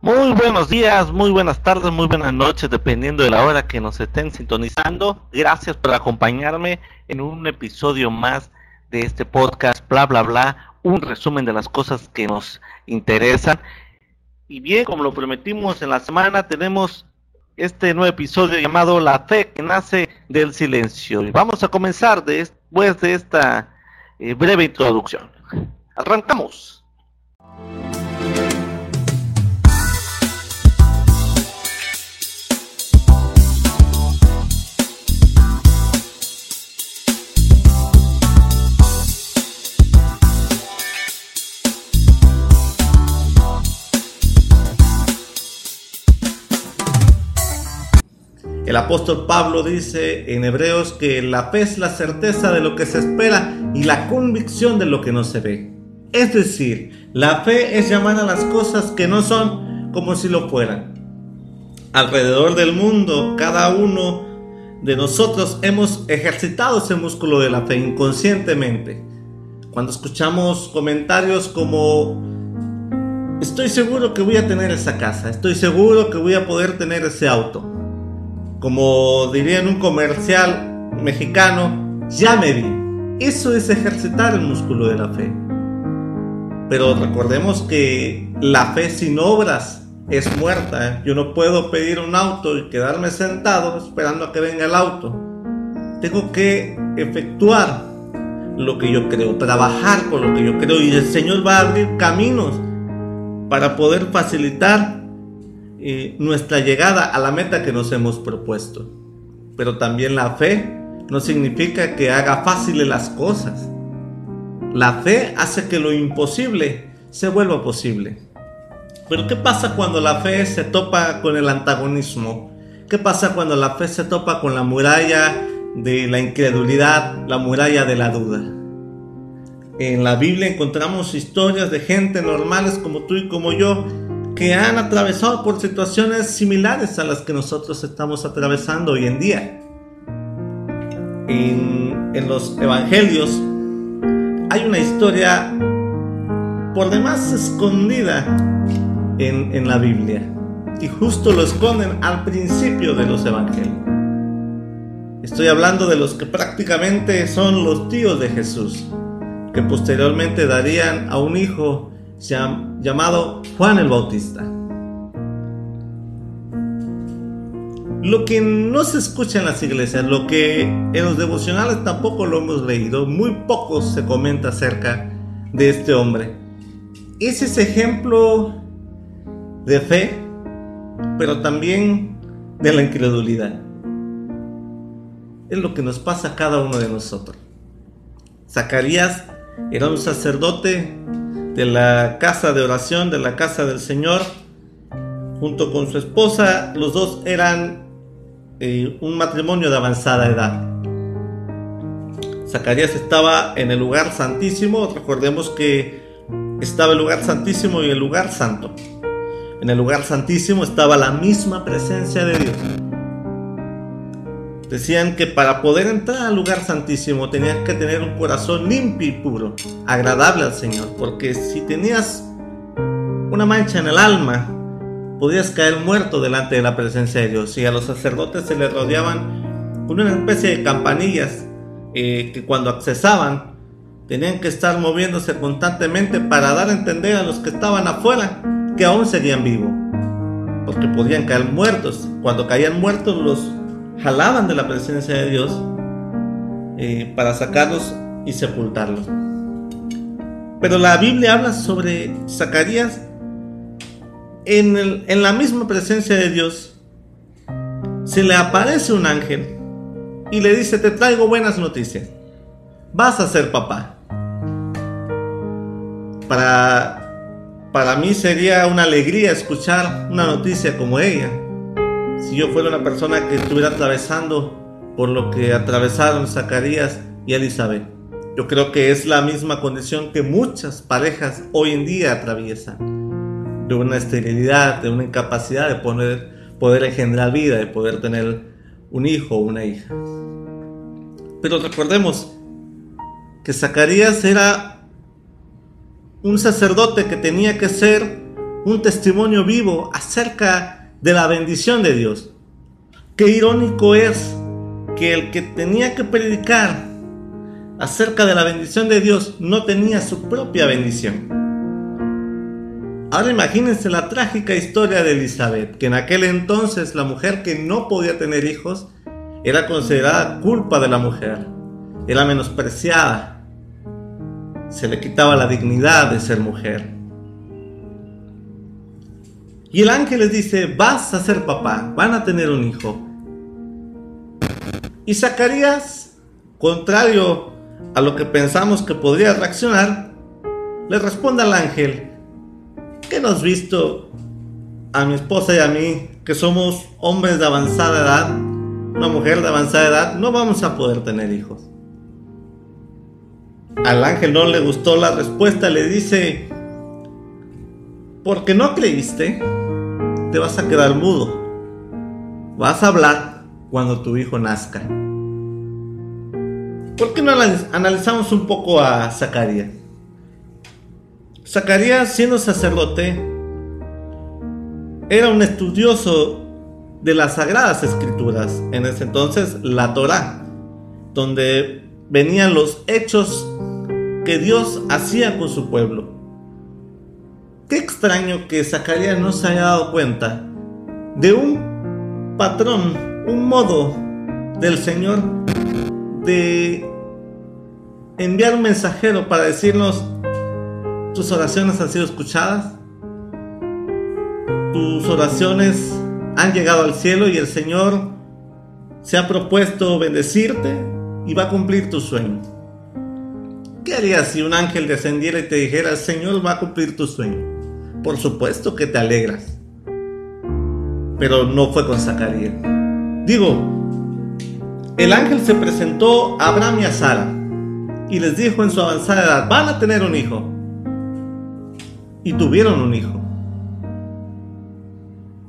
Muy buenos días, muy buenas tardes, muy buenas noches, dependiendo de la hora que nos estén sintonizando. Gracias por acompañarme en un episodio más de este podcast, bla, bla, bla, un resumen de las cosas que nos interesan. Y bien, como lo prometimos en la semana, tenemos este nuevo episodio llamado La fe que nace del silencio. Y vamos a comenzar después de esta eh, breve introducción. Arrancamos. El apóstol Pablo dice en Hebreos que la fe es la certeza de lo que se espera y la convicción de lo que no se ve. Es decir, la fe es llamar a las cosas que no son como si lo fueran. Alrededor del mundo, cada uno de nosotros hemos ejercitado ese músculo de la fe inconscientemente. Cuando escuchamos comentarios como estoy seguro que voy a tener esa casa, estoy seguro que voy a poder tener ese auto, como diría en un comercial mexicano, ya me vi. Eso es ejercitar el músculo de la fe. Pero recordemos que la fe sin obras es muerta. ¿eh? Yo no puedo pedir un auto y quedarme sentado esperando a que venga el auto. Tengo que efectuar lo que yo creo, trabajar con lo que yo creo y el Señor va a abrir caminos para poder facilitar nuestra llegada a la meta que nos hemos propuesto. Pero también la fe no significa que haga fáciles las cosas. La fe hace que lo imposible se vuelva posible. Pero ¿qué pasa cuando la fe se topa con el antagonismo? ¿Qué pasa cuando la fe se topa con la muralla de la incredulidad, la muralla de la duda? En la Biblia encontramos historias de gente normales como tú y como yo que han atravesado por situaciones similares a las que nosotros estamos atravesando hoy en día. En, los evangelios hay una historia por demás escondida en, la Biblia y justo lo esconden al principio de los evangelios. Estoy hablando de los que prácticamente son los tíos de Jesús, que posteriormente darían a un hijo llamado Juan el Bautista. Lo que no se escucha en las iglesias, lo que en los devocionales tampoco lo hemos leído, muy poco se comenta acerca de este hombre. Es ese ejemplo de fe, pero también de la incredulidad. Es lo que nos pasa a cada uno de nosotros. Zacarías era un sacerdote de la casa de oración, de la casa del Señor, junto con su esposa. Los dos eran eh, un matrimonio de avanzada edad. Zacarías estaba en el lugar santísimo, recordemos que estaba el lugar santísimo y el lugar santo. En el lugar santísimo estaba la misma presencia de Dios. Decían que para poder entrar al lugar santísimo tenías que tener un corazón limpio y puro, agradable al Señor, porque si tenías una mancha en el alma, podías caer muerto delante de la presencia de Dios. Y a los sacerdotes se les rodeaban con una especie de campanillas eh, que cuando accesaban tenían que estar moviéndose constantemente para dar a entender a los que estaban afuera que aún seguían vivos, porque podían caer muertos. Cuando caían muertos los jalaban de la presencia de Dios eh, para sacarlos y sepultarlos. Pero la Biblia habla sobre Zacarías en, en la misma presencia de Dios. Se le aparece un ángel y le dice, te traigo buenas noticias. Vas a ser papá. Para, para mí sería una alegría escuchar una noticia como ella si yo fuera una persona que estuviera atravesando por lo que atravesaron Zacarías y Elizabeth. Yo creo que es la misma condición que muchas parejas hoy en día atraviesan. De una esterilidad, de una incapacidad de poder, poder engendrar vida, de poder tener un hijo o una hija. Pero recordemos que Zacarías era un sacerdote que tenía que ser un testimonio vivo acerca de la bendición de Dios. Qué irónico es que el que tenía que predicar acerca de la bendición de Dios no tenía su propia bendición. Ahora imagínense la trágica historia de Elizabeth, que en aquel entonces la mujer que no podía tener hijos era considerada culpa de la mujer, era menospreciada, se le quitaba la dignidad de ser mujer. Y el ángel les dice, vas a ser papá, van a tener un hijo. Y Zacarías, contrario a lo que pensamos que podría reaccionar, le responde al ángel, que nos visto a mi esposa y a mí, que somos hombres de avanzada edad, una mujer de avanzada edad, no vamos a poder tener hijos. Al ángel no le gustó la respuesta, le dice, porque no creíste, te vas a quedar mudo. Vas a hablar cuando tu hijo nazca. ¿Por qué no analizamos un poco a Zacarías? Zacarías, siendo sacerdote, era un estudioso de las sagradas escrituras, en ese entonces la Torá, donde venían los hechos que Dios hacía con su pueblo. Qué extraño que Zacarías no se haya dado cuenta de un patrón, un modo del Señor de enviar un mensajero para decirnos tus oraciones han sido escuchadas, tus oraciones han llegado al cielo y el Señor se ha propuesto bendecirte y va a cumplir tu sueño. ¿Qué harías si un ángel descendiera y te dijera, el Señor va a cumplir tu sueño? Por supuesto que te alegras. Pero no fue con Zacarías. Digo, el ángel se presentó a Abraham y a Sara y les dijo en su avanzada edad, van a tener un hijo. Y tuvieron un hijo.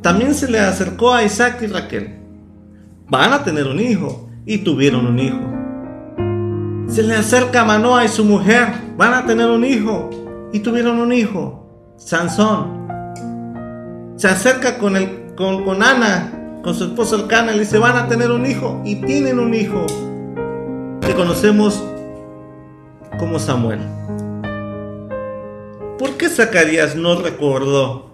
También se le acercó a Isaac y Raquel. Van a tener un hijo. Y tuvieron un hijo. Se le acerca a Manoa y su mujer. Van a tener un hijo. Y tuvieron un hijo. Sansón se acerca con, el, con, Ana, con su esposo Elcana, y le dice, van a tener un hijo, y tienen un hijo que conocemos como Samuel. ¿Por qué Zacarías no recordó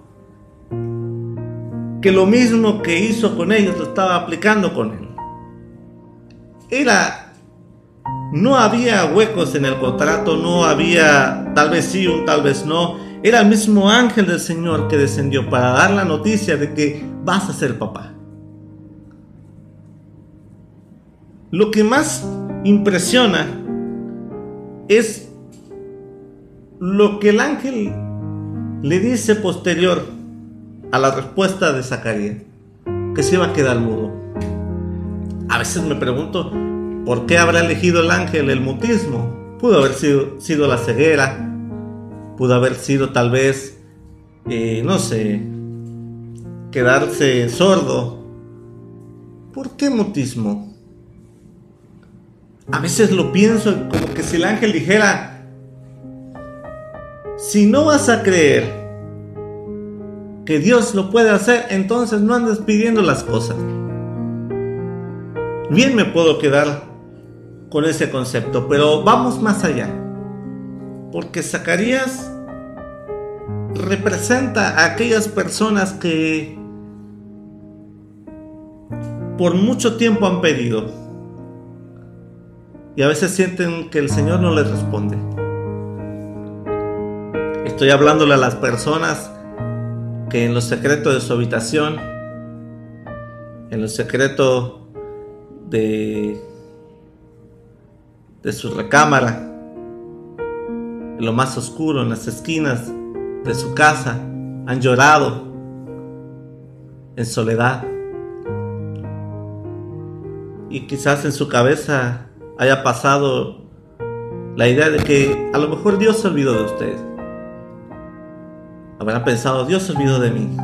que lo mismo que hizo con ellos lo estaba aplicando con él? Era, no había huecos en el contrato, no había tal vez sí, un tal vez no, era el mismo ángel del Señor que descendió para dar la noticia de que vas a ser papá. Lo que más impresiona es lo que el ángel le dice posterior a la respuesta de Zacarías, que se iba a quedar mudo. A veces me pregunto, ¿por qué habrá elegido el ángel el mutismo? Pudo haber sido, sido la ceguera, pudo haber sido tal vez, eh, no sé, quedarse sordo. ¿Por qué mutismo? A veces lo pienso como que si el ángel dijera, si no vas a creer que Dios lo puede hacer, entonces no andes pidiendo las cosas. Bien me puedo quedar con ese concepto, pero vamos más allá. Porque Zacarías representa a aquellas personas que por mucho tiempo han pedido y a veces sienten que el Señor no les responde. Estoy hablándole a las personas que en lo secreto de su habitación, en lo secreto de, de su recámara, en lo más oscuro, en las esquinas de su casa, han llorado en soledad. Y quizás en su cabeza haya pasado la idea de que a lo mejor Dios se olvidó de ustedes. Habrá pensado, Dios se olvidó de mí.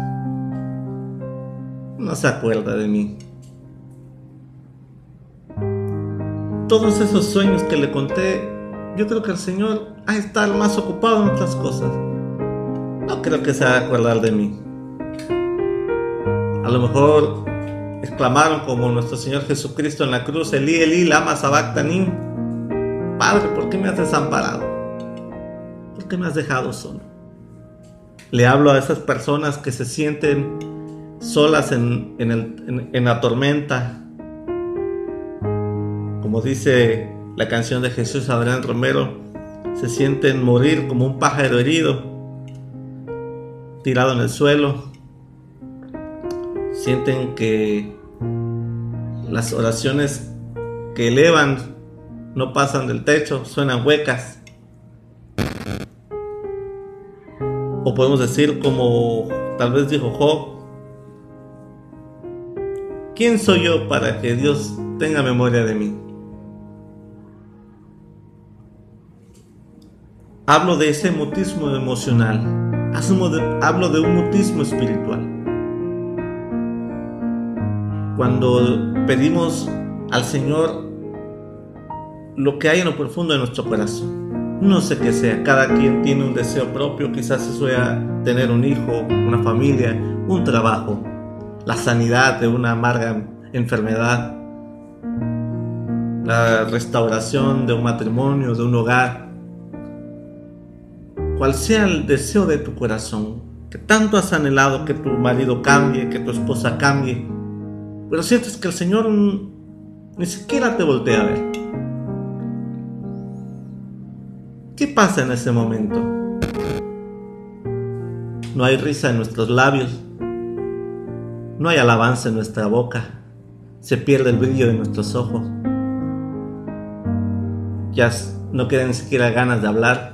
No se acuerda de mí. Todos esos sueños que le conté yo creo que el Señor ha estado más ocupado en otras cosas. no creo que se va a acordar de mí. A lo mejor exclamaron como nuestro Señor Jesucristo en la cruz, Elí, Elí, lama sabactanim. Padre, ¿por qué me has desamparado? ¿Por qué me has dejado solo? Le hablo a esas personas que se sienten solas en, en la tormenta. Como dice la canción de Jesús Adrián Romero, se sienten morir como un pájaro herido, tirado en el suelo. Sienten que las oraciones que elevan no pasan del techo, suenan huecas. O podemos decir como tal vez dijo Job, ¿quién soy yo para que Dios tenga memoria de mí? Hablo de ese mutismo emocional, hablo de un mutismo espiritual. Cuando pedimos al Señor lo que hay en lo profundo de nuestro corazón. No sé qué sea, cada quien tiene un deseo propio, quizás eso sea tener un hijo, una familia, un trabajo, la sanidad de una amarga enfermedad, la restauración de un matrimonio, de un hogar, cual sea el deseo de tu corazón, que tanto has anhelado que tu marido cambie, que tu esposa cambie, pero sientes que el Señor ni siquiera te voltea a ver. ¿Qué pasa en ese momento? No hay risa en nuestros labios, no hay alabanza en nuestra boca, se pierde el brillo de nuestros ojos. Ya no quedan ni siquiera ganas de hablar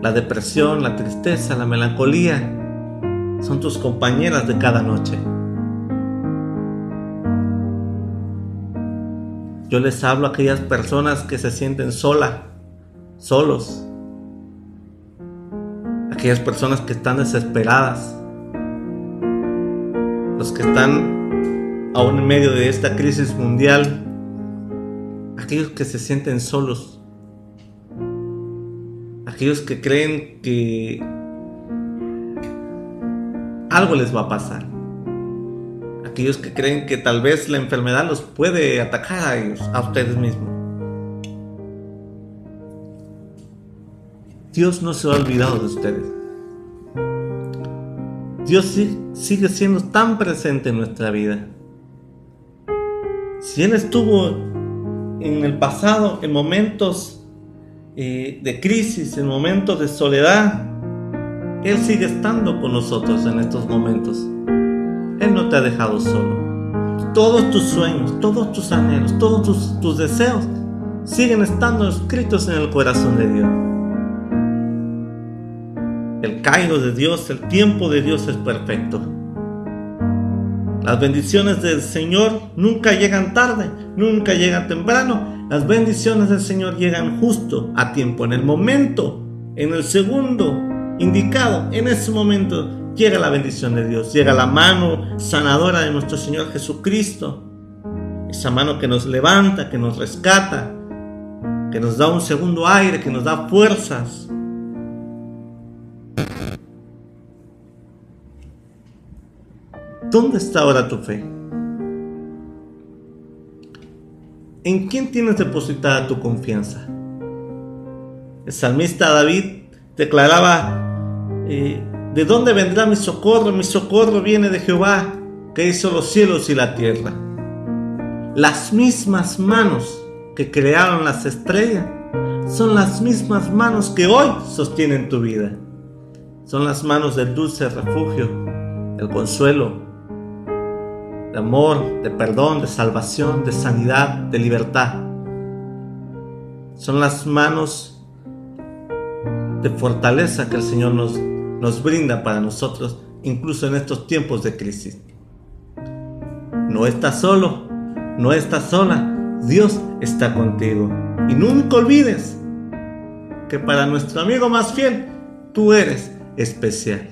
la depresión, la tristeza, la melancolía son tus compañeras de cada noche. Yo les hablo a aquellas personas que se sienten sola, solos. Aquellas personas que están desesperadas. Los que están aún en medio de esta crisis mundial. Aquellos que se sienten solos aquellos que creen que algo les va a pasar, aquellos que creen que tal vez la enfermedad los puede atacar a ellos, a ustedes mismos. Dios no se ha olvidado de ustedes. Dios sigue siendo tan presente en nuestra vida. Si Él estuvo en el pasado en momentos de crisis, en momentos de soledad, Él sigue estando con nosotros en estos momentos. Él no te ha dejado solo. Todos tus sueños, todos tus anhelos, todos tus, tus deseos siguen estando escritos en el corazón de Dios. El caído de Dios, el tiempo de Dios es perfecto. Las bendiciones del Señor nunca llegan tarde, nunca llegan temprano, las bendiciones del Señor llegan justo a tiempo, en el momento, en el segundo indicado, en ese momento llega la bendición de Dios, llega la mano sanadora de nuestro Señor Jesucristo, esa mano que nos levanta, que nos rescata, que nos da un segundo aire, que nos da fuerzas. ¿Dónde está ahora tu fe? ¿En quién tienes depositada tu confianza? El salmista David declaraba, eh, ¿de dónde vendrá mi socorro? Mi socorro viene de Jehová, que hizo los cielos y la tierra. Las mismas manos que crearon las estrellas son las mismas manos que hoy sostienen tu vida. Son las manos del dulce refugio, el consuelo, de amor, de perdón, de salvación, de sanidad, de libertad. Son las manos de fortaleza que el Señor nos, nos brinda para nosotros, incluso en estos tiempos de crisis. No estás solo, no estás sola, Dios está contigo. Y nunca olvides que para nuestro amigo más fiel, tú eres especial.